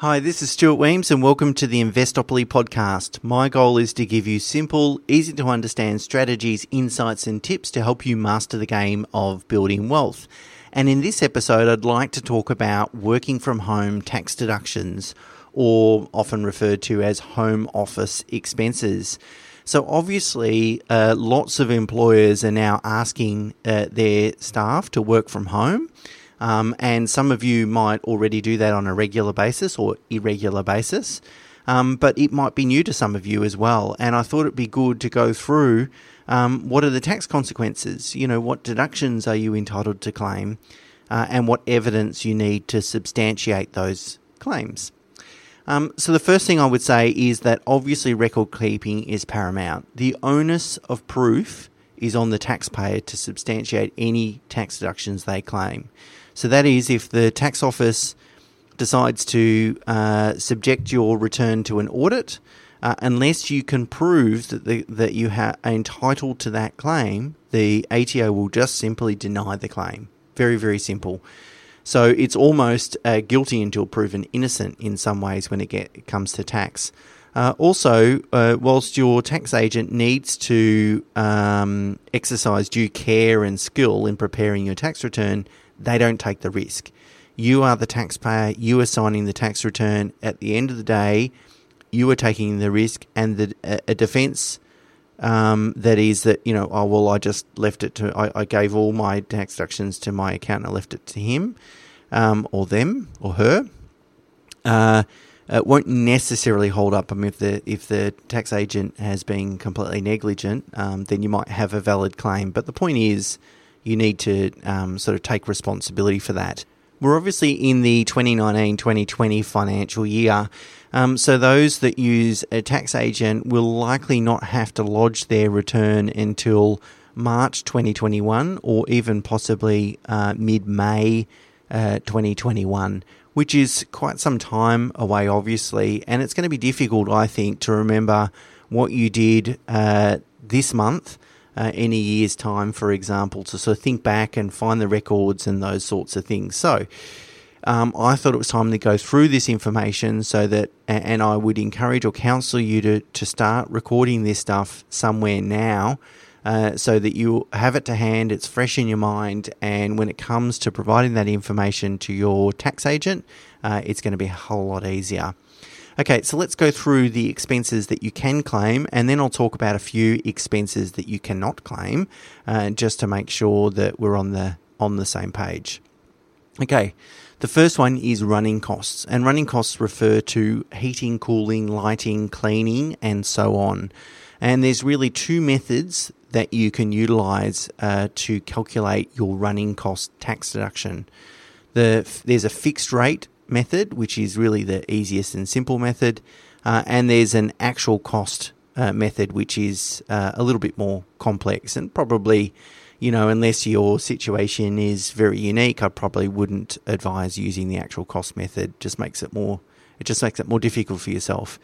Hi, this is Stuart Wemyss and welcome to the Investopoly podcast. My goal is to give you simple, easy to understand strategies, insights, and tips to help you master the game of building wealth. And in this episode, I'd like to talk about working from home tax deductions, or often referred to as home office expenses. So, obviously, uh, lots of employers are now asking uh, their staff to work from home. Um, and some of you might already do that on a regular basis or irregular basis. Um, but it might be new to some of you as well. And I thought it'd be good to go through um, what are the tax consequences? You know, what deductions are you entitled to claim? Uh, and what evidence you need to substantiate those claims. Um, so, the first thing I would say is that obviously record keeping is paramount. The onus of proof is on the taxpayer to substantiate any tax deductions they claim. So that is if the tax office decides to uh, subject your return to an audit, uh, unless you can prove that the, that you ha- are entitled to that claim, the ATO will just simply deny the claim. Very very simple. So it's almost uh, guilty until proven innocent in some ways when it, get, it comes to tax. Uh, also, uh, whilst your tax agent needs to um, exercise due care and skill in preparing your tax return, they don't take the risk. You are the taxpayer, you are signing the tax return. At the end of the day, you are taking the risk, and the, a, defence um, that is that, you know, oh, well, I just left it to, I, I gave all my tax deductions to my accountant, I left it to him um, or them or her. Uh, it won't necessarily hold up. I mean, if the if the tax agent has been completely negligent, um, then you might have a valid claim. But the point is, you need to um, sort of take responsibility for that. We're obviously in the 2019 2020 financial year, um, so those that use a tax agent will likely not have to lodge their return until March 2021 or even possibly uh, mid May uh, 2021, which is quite some time away, obviously, and it's going to be difficult, I think, to remember what you did uh, this month uh, in a year's time, for example, to sort of think back and find the records and those sorts of things. So, um, I thought it was time to go through this information so that, and I would encourage or counsel you to, to start recording this stuff somewhere now uh, so that you have it to hand, it's fresh in your mind, and when it comes to providing that information to your tax agent, uh, it's going to be a whole lot easier. Okay, so let's go through the expenses that you can claim, and then I'll talk about a few expenses that you cannot claim, uh, just to make sure that we're on the on the same page. Okay, the first one is running costs, and running costs refer to heating, cooling, lighting, cleaning, and so on. And there's really two methods that you can utilize uh, to calculate your running cost tax deduction. The, there's a fixed rate method, which is really the easiest and simple method, uh, and there's an actual cost uh, method, which is uh, a little bit more complex and probably, you know, unless your situation is very unique, I probably wouldn't advise using the actual cost method. Just makes it more, it just makes it more difficult for yourself.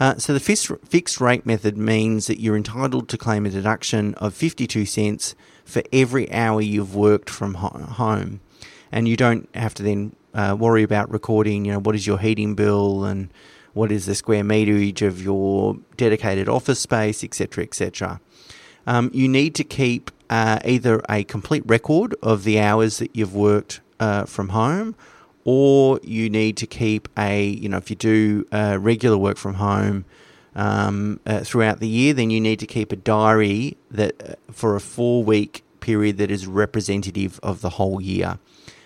Uh, so the fixed, fixed rate method means that you're entitled to claim a deduction of 52 cents for every hour you've worked from home, and you don't have to then uh, worry about recording, you know, what is your heating bill and what is the square meterage of your dedicated office space, etc., etc. Um, you need to keep uh, either a complete record of the hours that you've worked uh, from home, or you need to keep a, you know, if you do uh, regular work from home um, uh, throughout the year, then you need to keep a diary that uh, for a four week period that is representative of the whole year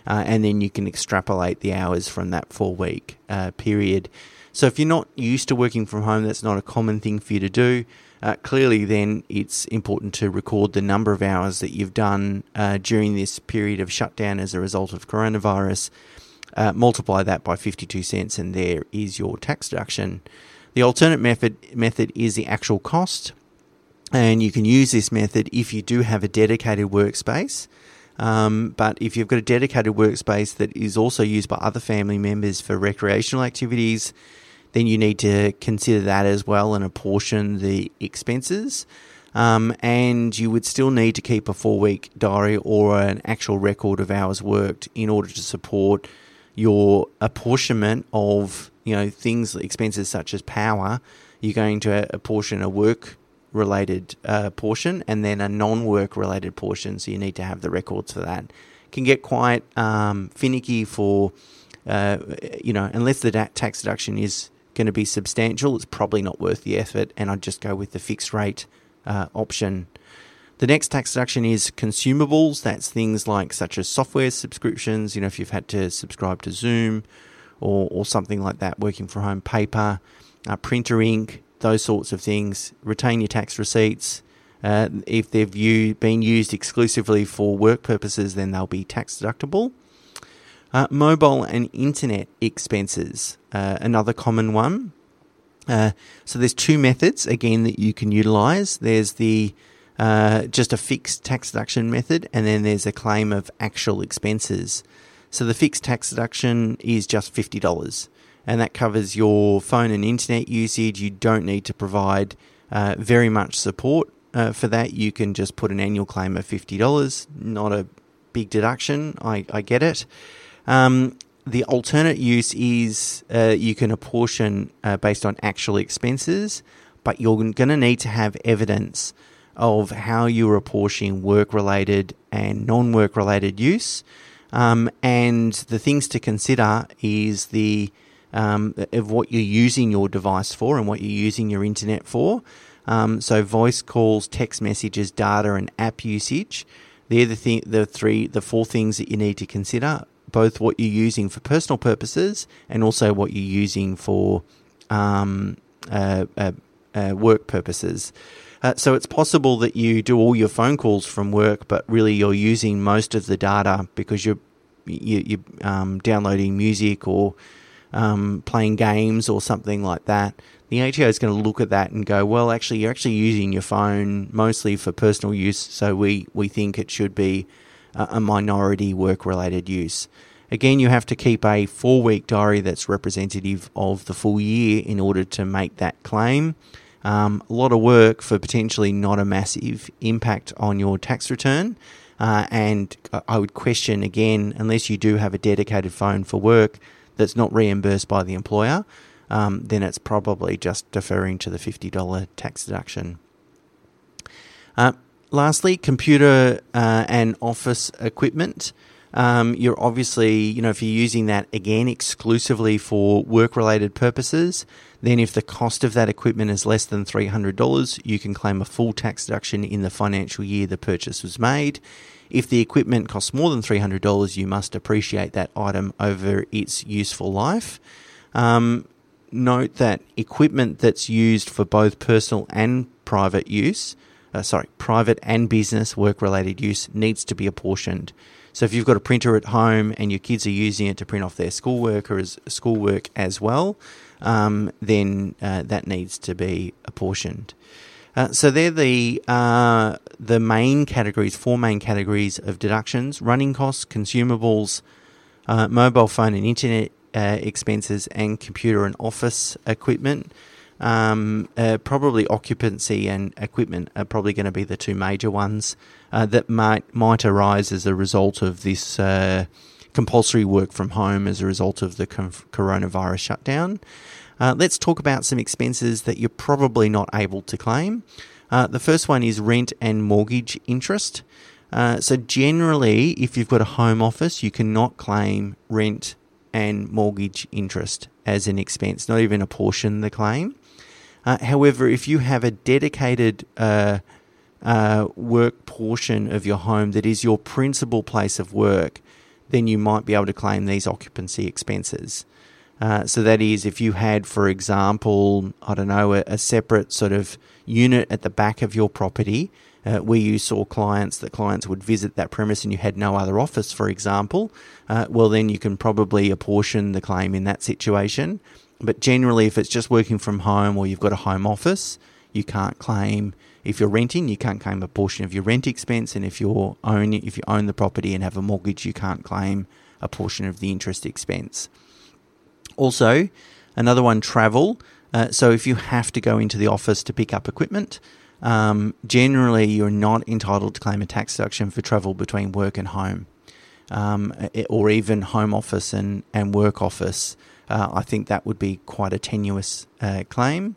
uh, and then you can extrapolate the hours from that four week uh, period. So if you're not used to working from home, that's not a common thing for you to do. Uh, clearly, then it's important to record the number of hours that you've done uh, during this period of shutdown as a result of coronavirus. Uh, multiply that by 52 cents, and there is your tax deduction. The alternate method method is the actual cost, and you can use this method if you do have a dedicated workspace. Um, but if you've got a dedicated workspace that is also used by other family members for recreational activities, then you need to consider that as well and apportion the expenses. Um, and you would still need to keep a four week diary or an actual record of hours worked in order to support your apportionment of you know things expenses such as power you're going to apportion a work related uh, portion and then a non work related portion so you need to have the records for that. Can get quite um, finicky for uh, you know unless the tax deduction is going to be substantial it's probably not worth the effort and I'd just go with the fixed rate uh, option the next tax deduction is consumables. That's things like such as software subscriptions. You know, if you've had to subscribe to Zoom or, or something like that, working from home, paper, uh, printer ink, those sorts of things. Retain your tax receipts. Uh, if they've u- been used exclusively for work purposes, then they'll be tax deductible. Uh, mobile and internet expenses, uh, another common one. Uh, so there's two methods again that you can utilize. There's the uh, just a fixed tax deduction method, and then there's a claim of actual expenses. So the fixed tax deduction is just $50, and that covers your phone and internet usage. You don't need to provide uh, very much support uh, for that. You can just put an annual claim of $50, not a big deduction. I, I get it. Um, the alternate use is uh, you can apportion uh, based on actual expenses, but you're going to need to have evidence of how you're apportioning work related and non work related use. Um, and the things to consider is the um, of what you're using your device for and what you're using your internet for. Um, so voice calls, text messages, data, and app usage. They're the thing, the three, the four things that you need to consider. Both what you're using for personal purposes and also what you're using for um, uh, uh, uh, work purposes. Uh, so it's possible that you do all your phone calls from work, but really you're using most of the data because you're you, are um, downloading music or um, playing games or something like that. The ATO is going to look at that and go, well, actually, you're actually using your phone mostly for personal use, so we, we think it should be a, a minority work related use. Again, you have to keep a four week diary that's representative of the full year in order to make that claim. Um, a lot of work for potentially not a massive impact on your tax return. Uh, and I would question again, unless you do have a dedicated phone for work that's not reimbursed by the employer, um, then it's probably just deferring to the $50 tax deduction. Uh, lastly, computer uh, and office equipment. Um, you're obviously, you know, if you're using that again exclusively for work related purposes, then if the cost of that equipment is less than $300, you can claim a full tax deduction in the financial year the purchase was made. If the equipment costs more than $300, you must appreciate that item over its useful life. Um, note that equipment that's used for both personal and private use, uh, sorry, private and business work related use needs to be apportioned. So if you've got a printer at home and your kids are using it to print off their schoolwork or as schoolwork as well, um, then uh, that needs to be apportioned. Uh, so they're the uh, the main categories, four main categories of deductions: running costs, consumables, uh, mobile phone and internet uh, expenses, and computer and office equipment. Um, uh, probably occupancy and equipment are probably going to be the two major ones uh, that might might arise as a result of this uh, compulsory work from home as a result of the coronavirus shutdown. Uh, let's talk about some expenses that you're probably not able to claim. Uh, the first one is rent and mortgage interest. Uh, so generally, if you've got a home office, you cannot claim rent and mortgage interest as an expense, not even apportion the claim. Uh, however, if you have a dedicated uh, uh, work portion of your home that is your principal place of work, then you might be able to claim these occupancy expenses. Uh, so that is, if you had, for example, I don't know, a, a separate sort of unit at the back of your property uh, where you saw clients that clients would visit that premise and you had no other office, for example, uh, well, then you can probably apportion the claim in that situation. But generally, if it's just working from home or you've got a home office, you can't claim. If you're renting, you can't claim a portion of your rent expense, and if you own if you own the property and have a mortgage, you can't claim a portion of the interest expense. Also, another one, travel. Uh, so if you have to go into the office to pick up equipment, um, generally you're not entitled to claim a tax deduction for travel between work and home. um, or even home office and, and work office, uh, I think that would be quite a tenuous uh, claim.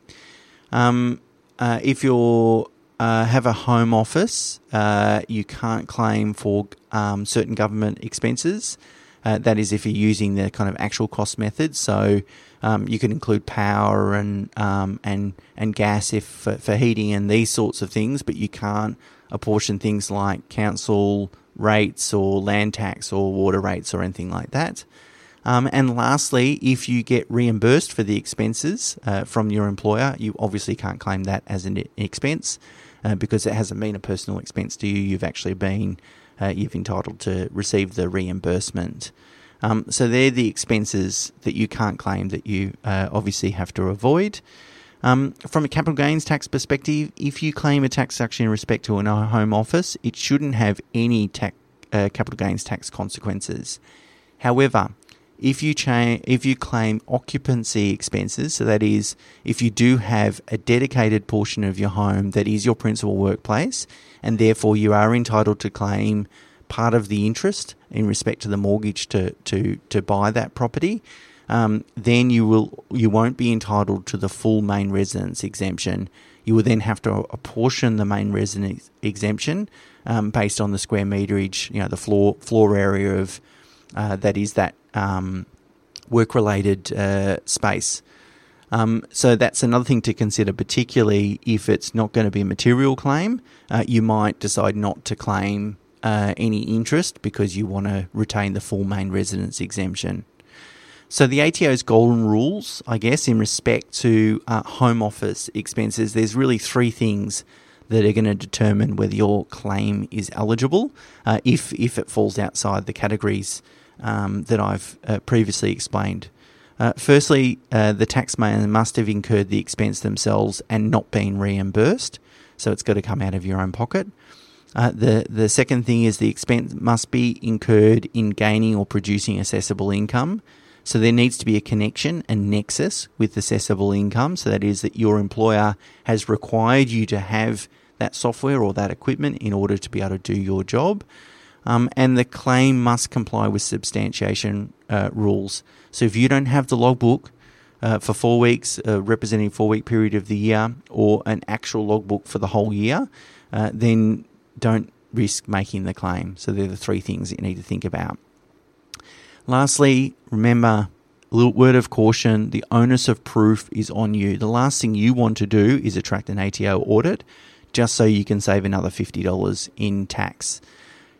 Um, uh, if you uh, have a home office, uh, you can't claim for um, certain government expenses. That is, if you're using the kind of actual cost method. So um, you can include power and um, and and gas if for, for, heating and these sorts of things, but you can't apportion things like council rates or land tax or water rates or anything like that. Um, and lastly, if you get reimbursed for the expenses uh, from your employer, you obviously can't claim that as an expense uh, because it hasn't been a personal expense to you. You've actually been uh, you've entitled to receive the reimbursement. Um, so they're the expenses that you can't claim that you uh, obviously have to avoid. Um, from a capital gains tax perspective, if you claim a tax deduction in respect to a home office, it shouldn't have any tax, uh, capital gains tax consequences. However, if you cha- if you claim occupancy expenses, so that is if you do have a dedicated portion of your home that is your principal workplace, and therefore you are entitled to claim part of the interest in respect to the mortgage to to to buy that property, um, then you will you won't be entitled to the full main residence exemption. You will then have to apportion the main residence exemption um, based on the square meterage, you know, the floor floor area of uh, that is that um, work related uh, space. Um, so that's another thing to consider, particularly if it's not going to be a material claim. Uh, you might decide not to claim uh, any interest because you want to retain the full main residence exemption. So the ATO's golden rules, I guess, in respect to uh, home office expenses, there's really three things that are going to determine whether your claim is eligible uh, if if it falls outside the categories um, that I've uh, previously explained. Uh, firstly, uh, the taxpayer must have incurred the expense themselves and not been reimbursed, so it's got to come out of your own pocket. Uh, the the second thing is the expense must be incurred in gaining or producing assessable income. So there needs to be a connection, and nexus with assessable income. So that is that your employer has required you to have that software or that equipment in order to be able to do your job um, and the claim must comply with substantiation uh, rules. So if you don't have the logbook uh, for four weeks, uh, representing four week period of the year, or an actual logbook for the whole year, uh, then don't risk making the claim. So they're the three things that you need to think about. Lastly, remember a little word of caution the onus of proof is on you. The last thing you want to do is attract an ATO audit just so you can save another $50 in tax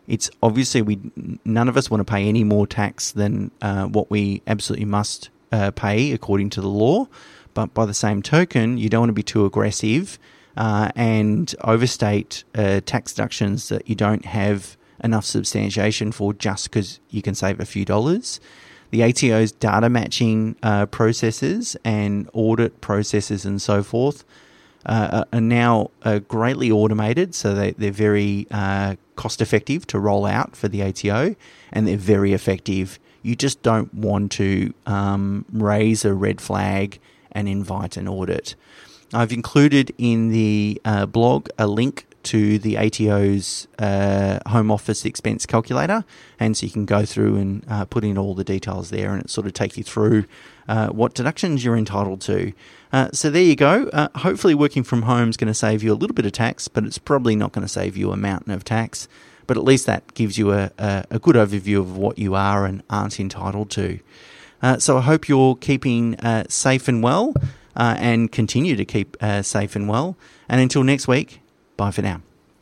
it's obviously we none of us want to pay any more tax than uh, what we absolutely must uh, pay according to the law. But by the same token, you don't want to be too aggressive uh, and overstate uh, tax deductions that you don't have enough substantiation for just because you can save a few dollars. The ATO's data matching uh, processes and audit processes and so forth uh, are now uh, greatly automated, so they, they're very uh, cost effective to roll out for the ATO, and they're very effective. You just don't want to um, raise a red flag and invite an audit. I've included in the uh, blog a link to the ATO's uh, home office expense calculator, and so you can go through and uh, put in all the details there, and it sort of take you through uh, what deductions you're entitled to. Uh, so there you go. Uh, hopefully, working from home is going to save you a little bit of tax, but it's probably not going to save you a mountain of tax. But at least that gives you a, a, a good overview of what you are and aren't entitled to. Uh, so I hope you're keeping safe and well, and continue to keep safe and well. And until next week, bye for now.